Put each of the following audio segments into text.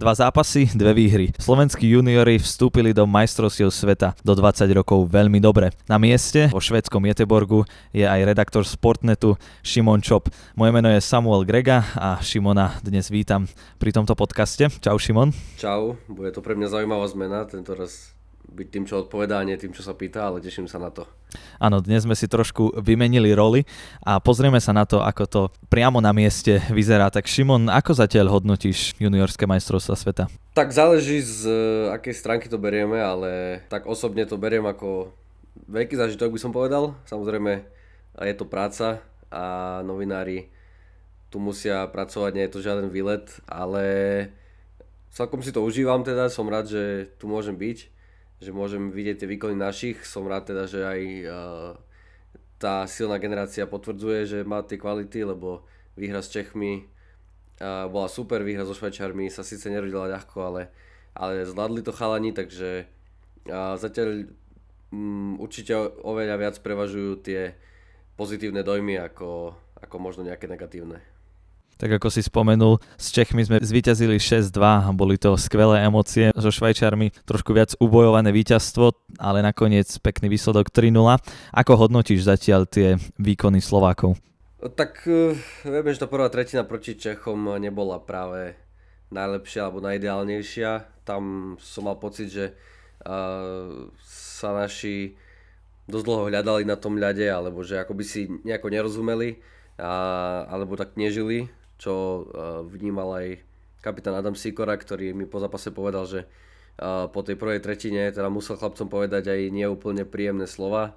Dva zápasy, dve výhry. Slovenskí juniori vstúpili do majstrovstiev sveta do 20 rokov veľmi dobre. Na mieste vo švedskom Jeteborgu je aj redaktor Sportnetu Šimon Čop. Moje meno je Samuel Grega a Šimona dnes vítam pri tomto podcaste. Čau Šimon. Čau, bude to pre mňa zaujímavá zmena, tento raz byť tým, čo odpovedá, nie tým, čo sa pýta, ale teším sa na to. Áno, dnes sme si trošku vymenili roli a pozrieme sa na to, ako to priamo na mieste vyzerá. Tak Šimon, ako zatiaľ hodnotíš juniorské majstrovstva sveta? Tak záleží z akej stránky to berieme, ale tak osobne to beriem ako veľký zážitok by som povedal. Samozrejme, je to práca a novinári tu musia pracovať, nie je to žiaden výlet, ale celkom si to užívam teda, som rád, že tu môžem byť že môžem vidieť tie výkony našich. Som rád teda, že aj uh, tá silná generácia potvrdzuje, že má tie kvality, lebo výhra s Čechmi uh, bola super, výhra so Švajčarmi sa síce nerodila ľahko, ale, ale zvládli to chalani, takže uh, zatiaľ um, určite oveľa viac prevažujú tie pozitívne dojmy ako, ako možno nejaké negatívne. Tak ako si spomenul, s Čechmi sme zvíťazili 6-2 a boli to skvelé emócie. So Švajčarmi trošku viac ubojované víťazstvo, ale nakoniec pekný výsledok 3-0. Ako hodnotíš zatiaľ tie výkony Slovákov? Tak eh, vieme, že tá prvá tretina proti Čechom nebola práve najlepšia alebo najideálnejšia. Tam som mal pocit, že uh, sa naši dosť dlho hľadali na tom ľade, alebo že akoby si nejako nerozumeli, a, alebo tak nežili čo eh, vnímal aj kapitán Adam Sikora, ktorý mi po zápase povedal, že eh, po tej prvej tretine teda musel chlapcom povedať aj neúplne príjemné slova.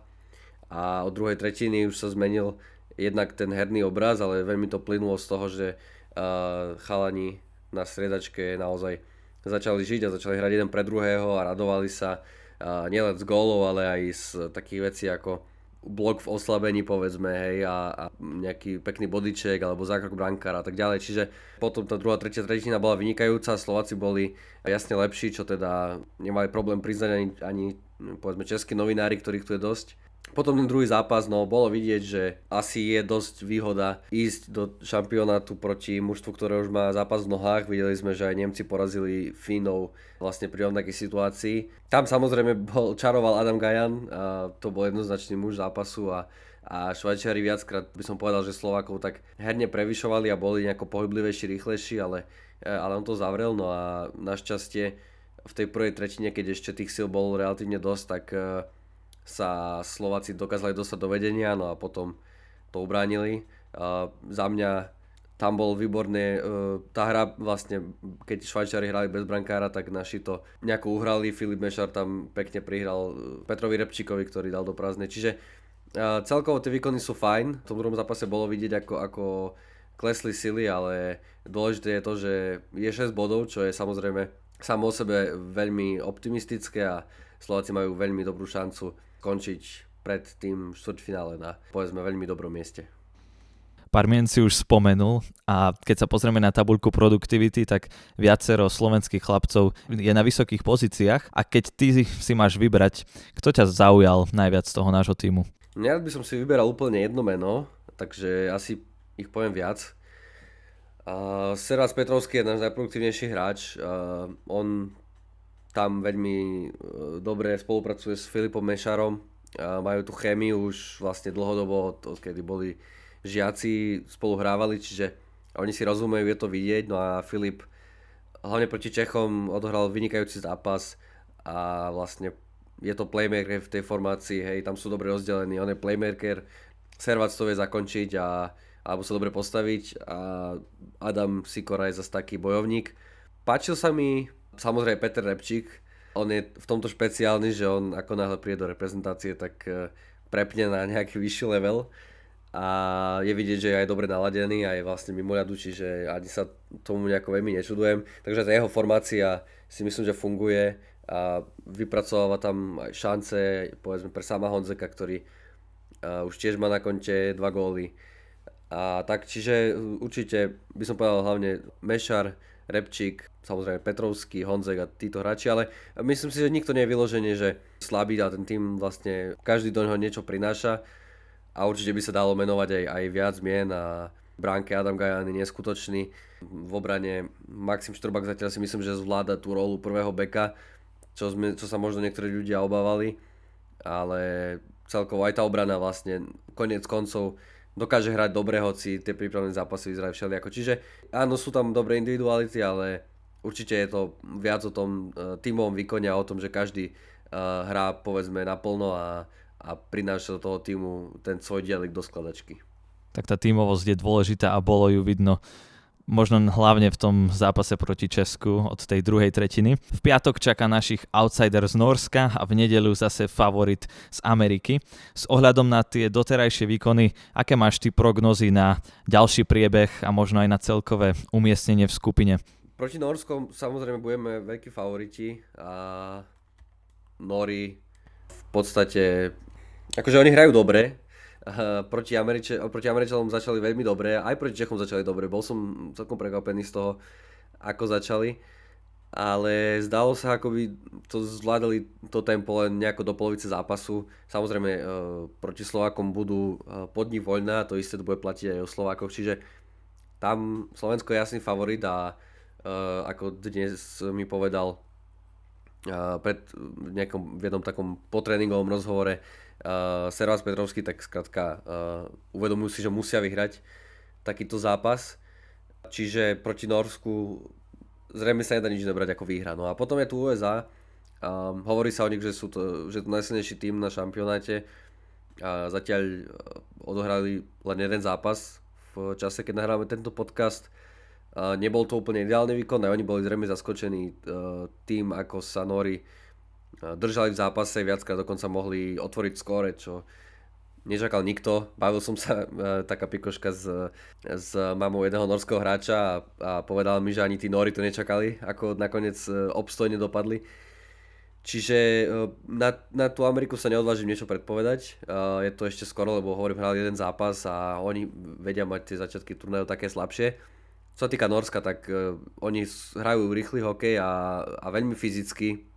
A od druhej tretiny už sa zmenil jednak ten herný obraz, ale veľmi to plynulo z toho, že uh, chalani na striedačke naozaj začali žiť a začali hrať jeden pre druhého a radovali sa nielen z gólov, ale aj z takých vecí ako blok v oslabení povedzme, hej, a, a nejaký pekný bodyček alebo zákrok brankára a tak ďalej. Čiže potom tá druhá, tretia tretina bola vynikajúca, Slováci boli jasne lepší, čo teda nemali problém priznať ani, ani povedzme českí novinári, ktorých tu je dosť. Potom ten druhý zápas, no bolo vidieť, že asi je dosť výhoda ísť do šampionátu proti mužstvu, ktoré už má zápas v nohách. Videli sme, že aj Nemci porazili Fínov vlastne pri rovnakej situácii. Tam samozrejme bol, čaroval Adam Gajan, a to bol jednoznačný muž zápasu a, a Švajčiari viackrát by som povedal, že Slovákov tak herne prevyšovali a boli nejako pohyblivejší, rýchlejší, ale, ale on to zavrel. No a našťastie v tej prvej tretine, keď ešte tých síl bolo relatívne dosť, tak sa Slováci dokázali dostať do vedenia, no a potom to ubránili. Uh, za mňa tam bol výborné, uh, tá hra vlastne, keď Švajčiari hrali bez brankára, tak naši to nejako uhrali, Filip Mešar tam pekne prihral uh, Petrovi Repčíkovi, ktorý dal do prázdnej, čiže uh, celkovo tie výkony sú fajn, v tom druhom zápase bolo vidieť ako, ako klesli sily, ale dôležité je to, že je 6 bodov, čo je samozrejme samo o sebe veľmi optimistické a Slováci majú veľmi dobrú šancu končiť pred tým štvrťfinále na povedzme veľmi dobrom mieste. Parmien si už spomenul a keď sa pozrieme na tabulku produktivity, tak viacero slovenských chlapcov je na vysokých pozíciách a keď ty si máš vybrať, kto ťa zaujal najviac z toho nášho týmu? Ja by som si vyberal úplne jedno meno, takže asi ich poviem viac. Uh, Servác Petrovský je náš najproduktívnejší hráč. Uh, on tam veľmi e, dobre spolupracuje s Filipom Mešarom. Majú tu chémiu už vlastne dlhodobo, kedy boli žiaci, spolu hrávali, čiže oni si rozumejú, je to vidieť. No a Filip hlavne proti Čechom odohral vynikajúci zápas a vlastne je to playmaker v tej formácii, hej, tam sú dobre rozdelení, on je playmaker, Servac to vie zakončiť a, alebo sa dobre postaviť a Adam Sikora je zase taký bojovník. Páčil sa mi Samozrejme Peter Repčík, on je v tomto špeciálny, že on ako náhle príde do reprezentácie, tak e, prepne na nejaký vyšší level a je vidieť, že je aj dobre naladený a je vlastne mimo ľadu, čiže ani sa tomu nejako veľmi nečudujem. Takže tá jeho formácia si myslím, že funguje a vypracováva tam aj šance, povedzme pre sama Honzeka, ktorý uh, už tiež má na konte dva góly. A tak, čiže určite by som povedal hlavne Mešar, Repčík, samozrejme Petrovský, Honzek a títo hráči, ale myslím si, že nikto nie je vyložený, že slabý a ten tým vlastne každý do neho niečo prináša a určite by sa dalo menovať aj, aj viac mien a bránke Adam Gajany neskutočný. V obrane Maxim Štrbak zatiaľ si myslím, že zvláda tú rolu prvého beka, čo, sme, čo sa možno niektorí ľudia obávali, ale celkovo aj tá obrana vlastne konec koncov dokáže hrať dobre, hoci tie prípravné zápasy vyzerajú všelijako. Čiže áno, sú tam dobré individuality, ale určite je to viac o tom uh, tímovom výkone a o tom, že každý uh, hrá povedzme naplno a, a prináša do toho týmu ten svoj dielik do skladačky. Tak tá tímovosť je dôležitá a bolo ju vidno možno hlavne v tom zápase proti Česku od tej druhej tretiny. V piatok čaká našich outsider z Norska a v nedelu zase favorit z Ameriky. S ohľadom na tie doterajšie výkony, aké máš ty prognozy na ďalší priebeh a možno aj na celkové umiestnenie v skupine? Proti Norskom samozrejme budeme veľkí favoriti a Nori v podstate, akože oni hrajú dobre, proti, Američe, proti Američanom začali veľmi dobre, aj proti Čechom začali dobre. Bol som celkom prekvapený z toho, ako začali. Ale zdalo sa, ako by to zvládali to tempo len nejako do polovice zápasu. Samozrejme, e, proti Slovákom budú e, podní voľná, to isté to bude platiť aj o Slovákoch, čiže tam Slovensko je jasný favorit a e, ako dnes mi povedal pred nejakom, v jednom takom potréningovom rozhovore uh, Servás Petrovský, tak skrátka uh, uvedomujú si, že musia vyhrať takýto zápas. Čiže proti Norsku zrejme sa nedá nič nebrať ako výhra. No a potom je tu USA. Um, hovorí sa o nich, že sú to, že to najsilnejší tým na šampionáte. A zatiaľ uh, odohrali len jeden zápas v čase, keď nahráme tento podcast. Uh, nebol to úplne ideálny výkon, aj oni boli zrejme zaskočení uh, tým, ako sa Nori držali v zápase, viackrát dokonca mohli otvoriť skóre, čo nečakal nikto. Bavil som sa, taká pikoška s, s mamou jedného norského hráča a, a povedal mi, že ani tí Nori to nečakali, ako nakoniec obstojne dopadli. Čiže na, na tú Ameriku sa neodvážim niečo predpovedať. Je to ešte skoro, lebo hovorím, hrali jeden zápas a oni vedia mať tie začiatky turnajov také slabšie. Čo sa týka Norska, tak oni hrajú rýchly hokej a, a veľmi fyzicky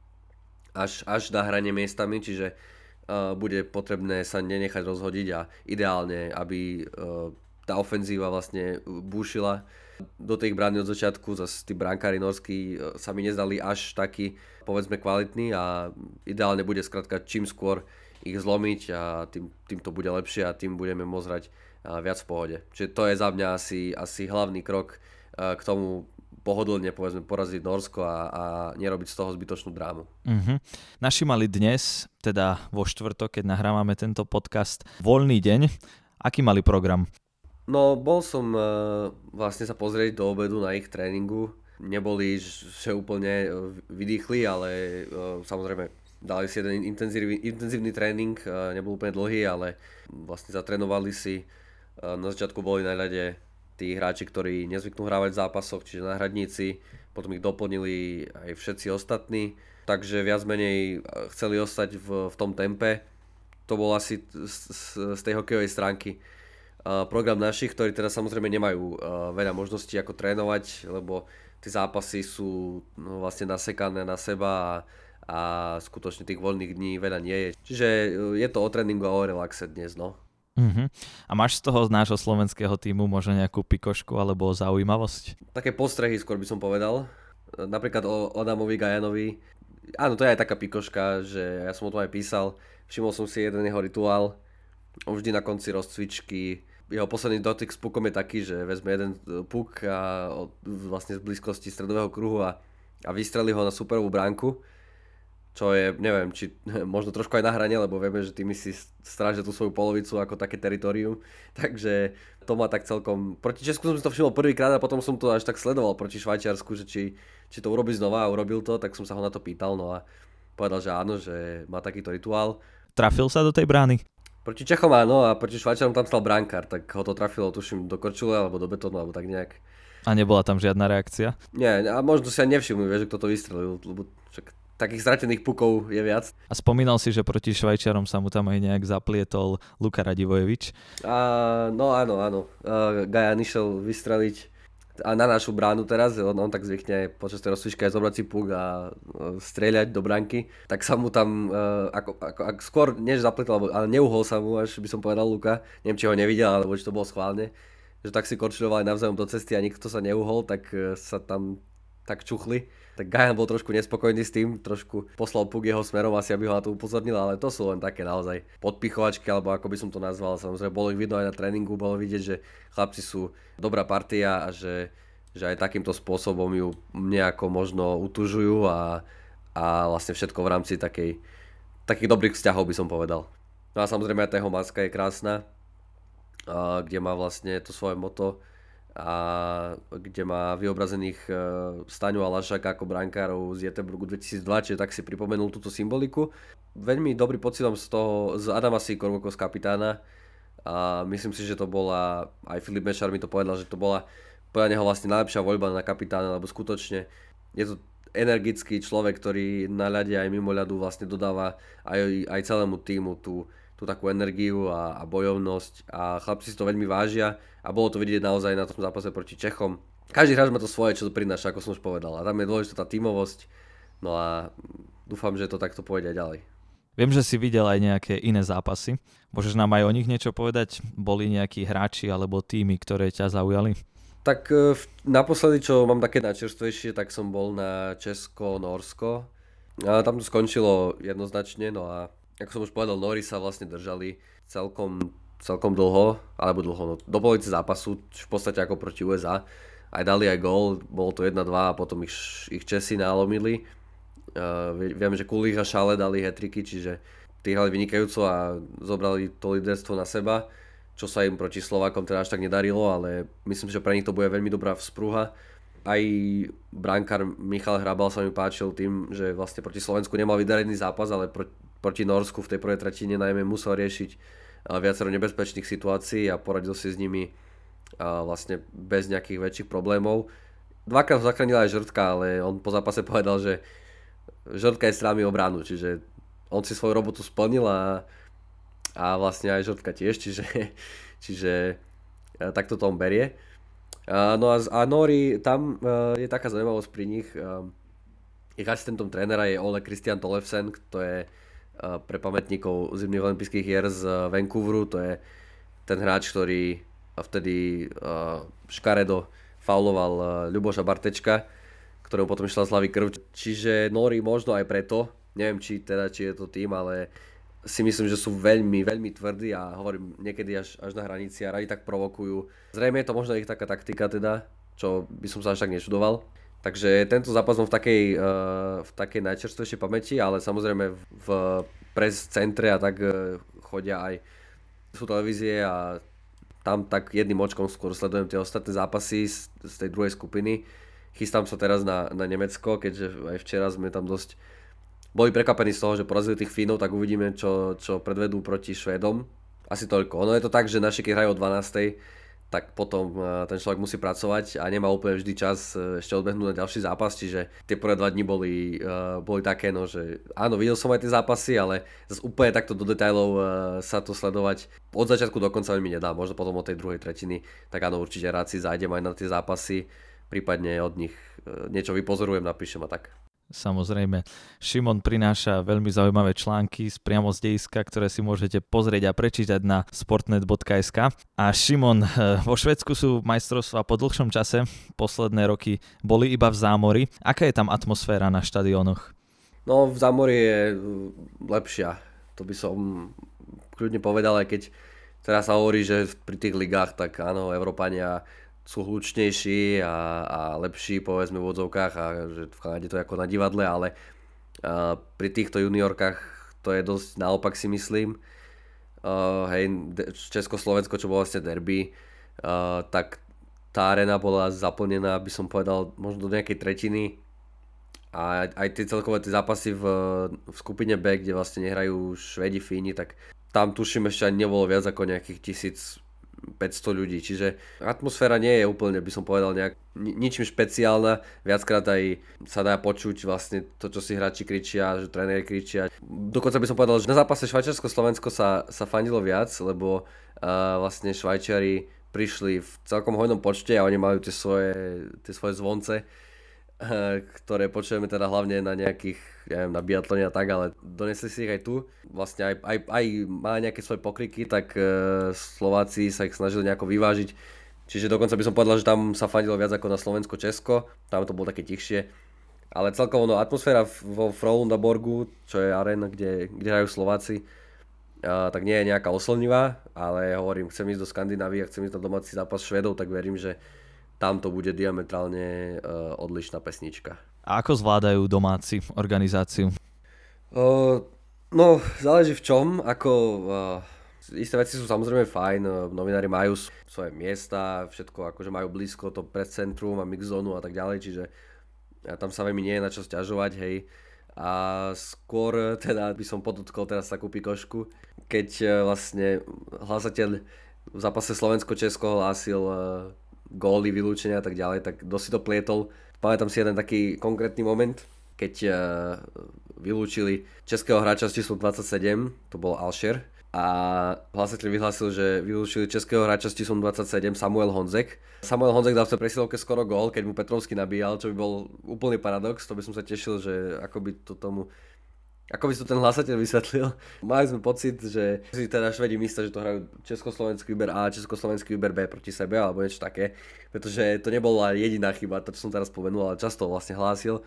až, až na hranie miestami, čiže uh, bude potrebné sa nenechať rozhodiť a ideálne, aby uh, tá ofenzíva vlastne búšila. Do tej brány od začiatku, zase tí brankári norskí uh, sa mi nezdali až taký, povedzme, kvalitní a ideálne bude skrátka čím skôr ich zlomiť a tým, tým to bude lepšie a tým budeme môcť hrať uh, viac v pohode. Čiže to je za mňa asi, asi hlavný krok uh, k tomu pohodlne povedzme poraziť Norsko a, a nerobiť z toho zbytočnú drámu. Uh-huh. Naši mali dnes, teda vo štvrtok, keď nahrávame tento podcast, voľný deň. Aký mali program? No, bol som uh, vlastne sa pozrieť do obedu na ich tréningu. Neboli, že úplne uh, vydýchli, ale uh, samozrejme dali si jeden intenzívny, intenzívny tréning, uh, nebol úplne dlhý, ale vlastne zatrénovali si. Uh, na začiatku boli na ľade tí hráči, ktorí nezvyknú hrávať v zápasoch, čiže náhradníci, potom ich doplnili aj všetci ostatní, takže viac menej eh, chceli ostať v, v tom tempe. To bol asi z, z tej hokejovej stránky uh, program našich, ktorí teda samozrejme nemajú veľa možností ako trénovať, lebo tie zápasy sú no, vlastne nasekané na seba a, a skutočne tých voľných dní veľa nie je. Čiže je to o tréningu a o relaxe dnes, no. Uh-huh. A máš z toho z nášho slovenského týmu možno nejakú pikošku alebo zaujímavosť? Také postrehy skôr by som povedal. Napríklad o Adamovi Gajanovi. Áno, to je aj taká pikoška, že ja som o tom aj písal. Všimol som si jeden jeho rituál. Vždy na konci rozcvičky jeho posledný dotyk s pukom je taký, že vezme jeden puk a vlastne z blízkosti stredového kruhu a, a vystrelí ho na superovú bránku čo je, neviem, či možno trošku aj na hrane, lebo vieme, že tými si strážia tú svoju polovicu ako také teritorium, takže to má tak celkom, proti Česku som si to všimol prvýkrát a potom som to až tak sledoval proti Švajčiarsku, že či, či to urobí znova a urobil to, tak som sa ho na to pýtal, no a povedal, že áno, že má takýto rituál. Trafil sa do tej brány? Proti Čechom áno a proti Švajčiarom tam stal brankár, tak ho to trafilo, tuším, do korčule alebo do betónu alebo tak nejak. A nebola tam žiadna reakcia? Nie, a možno si aj nevšimli, vieš, kto to vystrelil, lebo takých zratených pukov je viac. A spomínal si, že proti Švajčiarom sa mu tam aj nejak zaplietol Luka Radivojevič. A, no áno, áno. Uh, Gajan išiel vystreliť a na našu bránu teraz, on, on tak zvykne počas tej rozsvičky aj zobrať si puk a uh, strieľať do branky, tak sa mu tam uh, ako, ako, ako, skôr než zapletol, ale neuhol sa mu, až by som povedal Luka, neviem či ho nevidel, alebo či to bolo schválne, že tak si korčilovali navzájom do cesty a nikto sa neuhol, tak e, sa tam tak čuchli. Tak Gajan bol trošku nespokojný s tým, trošku poslal puk jeho smerom, asi aby ho na to upozornil, ale to sú len také naozaj podpichovačky, alebo ako by som to nazval. Samozrejme, bolo ich vidno aj na tréningu, bolo vidieť, že chlapci sú dobrá partia a že, že aj takýmto spôsobom ju nejako možno utužujú a, a vlastne všetko v rámci takej, takých dobrých vzťahov by som povedal. No a samozrejme aj tá jeho maska je krásna, kde má vlastne to svoje moto a kde má vyobrazených e, Staňu a Lašaka ako brankárov z Jeteburgu 2002, čiže tak si pripomenul túto symboliku. Veľmi dobrý pocit z toho, z Adama Sikorvoko z kapitána a myslím si, že to bola, aj Filip Mešar mi to povedal, že to bola podľa neho vlastne najlepšia voľba na kapitána, lebo skutočne je to energický človek, ktorý na ľade aj mimo ľadu vlastne dodáva aj, aj celému týmu tú, tú takú energiu a, a bojovnosť a chlapci si to veľmi vážia a bolo to vidieť naozaj na tom zápase proti Čechom. Každý hráč má to svoje, čo to prináša, ako som už povedal. A tam je dôležitá tá tímovosť. No a dúfam, že to takto pôjde ďalej. Viem, že si videl aj nejaké iné zápasy. Môžeš nám aj o nich niečo povedať? Boli nejakí hráči alebo týmy, ktoré ťa zaujali? Tak e, naposledy, čo mám také načerstvejšie, tak som bol na Česko-Norsko. A tam to skončilo jednoznačne, no a ako som už povedal, Nori sa vlastne držali celkom, celkom dlho, alebo dlho, no, do polovice zápasu, v podstate ako proti USA. Aj dali aj gól, bolo to 1-2 a potom ich, ich Česi nálomili. Uh, viem, že Kulík a Šale dali hetriky, čiže tí hrali vynikajúco a zobrali to líderstvo na seba, čo sa im proti Slovákom teda až tak nedarilo, ale myslím, že pre nich to bude veľmi dobrá vzprúha. Aj brankár Michal Hrabal sa mi páčil tým, že vlastne proti Slovensku nemal vydarený zápas, ale proti, proti Norsku v tej prvej tretine najmä musel riešiť viacero nebezpečných situácií a poradil si s nimi vlastne bez nejakých väčších problémov. Dvakrát zachránila aj Žrtka, ale on po zápase povedal, že Žrtka je strámi obranu, čiže on si svoju robotu splnil a, a vlastne aj Žrtka tiež, čiže, čiže takto to on berie. No a, a Nori, tam je taká zaujímavosť pri nich, ich asistentom trénera je Ole Christian Tolefsen, to je pre pamätníkov zimných olympijských hier z eh, Vancouveru. To je ten hráč, ktorý vtedy eh, škaredo fauloval eh, Ľuboša Bartečka, ktorého potom išla slavy krv. Čiže Nori možno aj preto, neviem či teda či je to tým, ale si myslím, že sú veľmi, veľmi tvrdí a hovorím niekedy až, až na hranici a radi tak provokujú. Zrejme je to možno ich taká taktika teda, čo by som sa až tak nečudoval. Takže tento zápas v takej, uh, v takej najčerstvejšej pamäti, ale samozrejme v pres centre a tak uh, chodia aj sú televízie a tam tak jedným očkom skôr sledujem tie ostatné zápasy z, z tej druhej skupiny. Chystám sa teraz na, na Nemecko, keďže aj včera sme tam dosť boli prekvapení z toho, že porazili tých Fínov, tak uvidíme, čo, čo predvedú proti Švédom. Asi toľko. Ono je to tak, že naši keď hrajú o 12 tak potom eh, ten človek musí pracovať a nemá úplne vždy čas eh, ešte odbehnúť na ďalší zápas, čiže tie prvé dva dni boli, uh, boli také, no, že áno, videl som aj tie zápasy, ale zase úplne takto do detajlov sa to sledovať od začiatku do konca mi nedá, možno potom od tej druhej tretiny, tak áno, určite rád si zájdem aj na tie zápasy, prípadne od nich niečo vypozorujem, napíšem a tak. Samozrejme, Šimon prináša veľmi zaujímavé články z priamo z dejiska, ktoré si môžete pozrieť a prečítať na sportnet.sk. A Šimon, eh, vo Švedsku sú majstrovstvá po dlhšom čase, posledné roky boli iba v zámori. Aká je tam atmosféra na štadiónoch? No, v zámori je eh, lepšia. To by som kľudne povedal, aj keď teraz sa hovorí, že pri tých ligách, tak áno, Európania sú hlučnejší a, a lepší povedzme v odzovkách a že v Kanade to je ako na divadle, ale a, pri týchto juniorkách to je dosť naopak si myslím. Uh, hej, Československo, čo bolo vlastne derby, uh, tak tá arena bola zaplnená, by som povedal, možno do nejakej tretiny. A aj tie celkové tie zápasy v, v skupine B, kde vlastne nehrajú Švedi, Fíni, tak tam tuším ešte ani nebolo viac ako nejakých tisíc 500 ľudí, čiže atmosféra nie je úplne, by som povedal, nejak ničím špeciálna, viackrát aj sa dá počuť vlastne to, čo si hráči kričia, že tréneri kričia. Dokonca by som povedal, že na zápase Švajčiarsko-Slovensko sa, sa fandilo viac, lebo uh, vlastne Švajčiari prišli v celkom hojnom počte a oni majú tie svoje, tie svoje zvonce, ktoré počujeme teda hlavne na nejakých ja neviem, na biatlone a tak, ale donesli si ich aj tu. Vlastne aj, aj, aj má nejaké svoje pokriky, tak e, Slováci sa ich snažili nejako vyvážiť Čiže dokonca by som povedal, že tam sa fandilo viac ako na Slovensko-Česko, tam to bolo také tichšie. Ale celkovo no, atmosféra vo Frolundaborgu, čo je arena, kde, kde hrajú Slováci, a, tak nie je nejaká oslnivá, ale hovorím, chcem ísť do Skandinávie a chcem ísť na domáci zápas Švedov, tak verím, že tam to bude diametrálne uh, odlišná pesnička. A ako zvládajú domáci organizáciu? Uh, no, záleží v čom. Ako, uh, isté veci sú samozrejme fajn, novinári majú svoje miesta, všetko akože majú blízko to pred centrum a mixzónu a tak ďalej, čiže tam sa veľmi nie je na čo stiažovať, hej. A skôr teda by som podotkol teraz takú pikošku, keď vlastne hlasateľ v zápase Slovensko-Česko hlásil góly, vylúčenia a tak ďalej, tak dosť si to plietol. Pamätám si jeden taký konkrétny moment, keď uh, vylúčili českého hráča s číslom 27, to bol Alšer, a hlasateľ vyhlásil, že vylúčili českého hráča s číslom 27 Samuel Honzek. Samuel Honzek dal v tej presilovke skoro gól, keď mu Petrovský nabíjal, čo by bol úplný paradox, to by som sa tešil, že ako by to tomu ako by to ten hlasateľ vysvetlil? Mali sme pocit, že si teda Švedi myslia, že to hrajú Československý výber A a Československý výber B proti sebe, alebo niečo také. Pretože to nebola jediná chyba, to čo som teraz spomenul, ale často vlastne hlásil.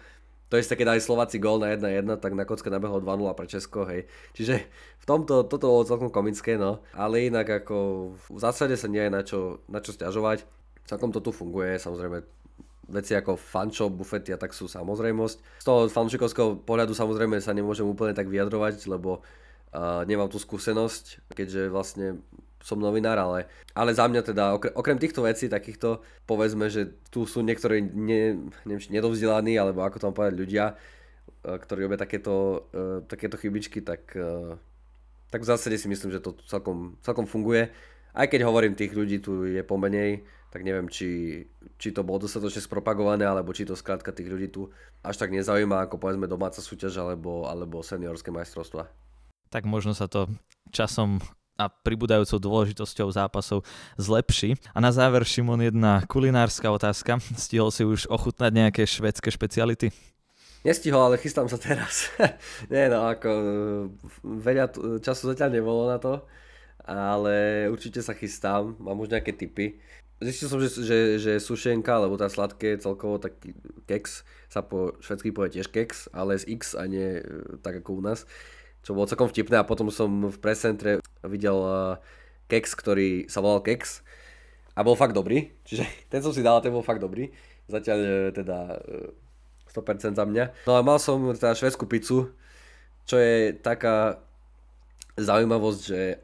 To isté, keď dali Slováci gól na 1-1, tak na kocke nabehlo 2-0 pre Česko, hej. Čiže v tomto, toto bolo celkom komické, no. Ale inak ako v zásade sa nie je na čo, na čo stiažovať. Celkom to tu funguje, samozrejme veci ako fanshop, bufety a tak sú samozrejmosť. Z toho fanšikovského pohľadu samozrejme sa nemôžem úplne tak vyjadrovať, lebo uh, nemám tú skúsenosť, keďže vlastne som novinár, ale, ale za mňa teda, okrem, okrem týchto vecí, takýchto, povedzme, že tu sú niektorí ne, neviem, nedovzdelaní, alebo ako tam povedať, ľudia, uh, ktorí robia takéto, uh, takéto chybičky, tak, uh, tak v zásade si myslím, že to celkom, celkom funguje. Aj keď hovorím, tých ľudí tu je pomenej, tak neviem, či, či to bolo dostatočne spropagované, alebo či to skrátka tých ľudí tu až tak nezaujíma, ako povedzme domáca súťaž alebo, alebo seniorské majstrovstva. Tak možno sa to časom a pribúdajúcou dôležitosťou zápasov zlepší. A na záver, Šimon, jedna kulinárska otázka. Stihol si už ochutnať nejaké švedské špeciality? Nestihol, ale chystám sa teraz. Nie, no ako veľa času zatiaľ nebolo na to, ale určite sa chystám, mám už nejaké tipy. Zistil som, že, že, že sušenka, alebo tá sladké celkovo taký keks sa po švedsky povie tiež keks, ale z X a nie e, tak ako u nás. Čo bolo celkom vtipné a potom som v presentre videl uh, keks, ktorý sa volal keks a bol fakt dobrý. Čiže ten som si dal ten bol fakt dobrý. Zatiaľ e, teda 100% za mňa. No a mal som teda švedskú pizzu, čo je taká zaujímavosť, že e,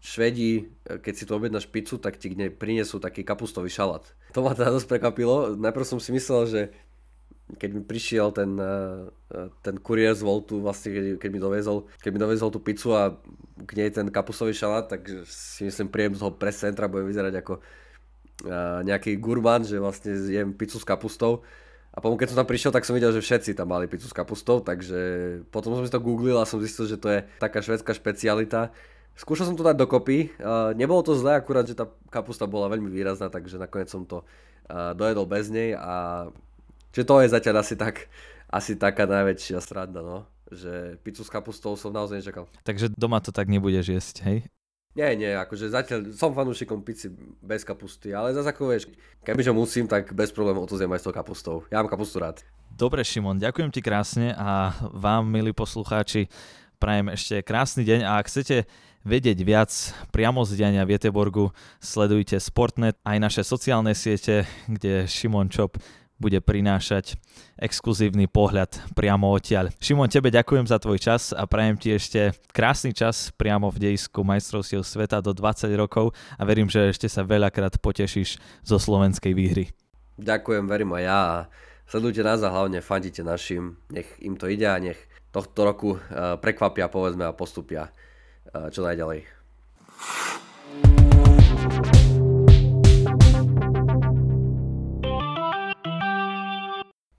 Švedi, e, keď si tu objednáš pizzu, tak ti k prinesú taký kapustový šalát. To ma teda dosť prekvapilo. Najprv som si myslel, že keď mi prišiel ten, e, ten kuriér z Voltu, vlastne keď, mi dovezol, keď mi dovezol tú pizzu a k nej ten kapustový šalát, tak si myslím, príjem z toho pre centra bude vyzerať ako nejaký gurman, že vlastne jem pizzu s kapustou a potom keď som tam prišiel, tak som videl, že všetci tam mali pizzu s kapustou, takže potom som si to googlil a som zistil, že to je taká švedská špecialita. Skúšal som to dať dokopy, uh, nebolo to zlé, akurát, že tá kapusta bola veľmi výrazná, takže nakoniec som to uh, dojedol bez nej a že to je zatiaľ asi, tak, asi taká najväčšia sranda, no. Že pizzu s kapustou som naozaj nečakal. Takže doma to tak nebudeš jesť, hej? Nie, nie, akože zatiaľ som fanúšikom pici bez kapusty, ale zase ako vieš, kebyže musím, tak bez problémov to aj s tou kapustou. Ja mám kapustu rád. Dobre, Šimon, ďakujem ti krásne a vám, milí poslucháči, prajem ešte krásny deň a ak chcete vedieť viac priamo z diania v sledujte Sportnet aj naše sociálne siete, kde Šimon Čop bude prinášať exkluzívny pohľad priamo odtiaľ. Šimon, tebe ďakujem za tvoj čas a prajem ti ešte krásny čas priamo v dejisku majstrovstiev sveta do 20 rokov a verím, že ešte sa veľakrát potešíš zo slovenskej výhry. Ďakujem, verím aj ja a sledujte nás a hlavne fandite našim, nech im to ide a nech tohto roku eh, prekvapia povedzme a postupia eh, čo najďalej.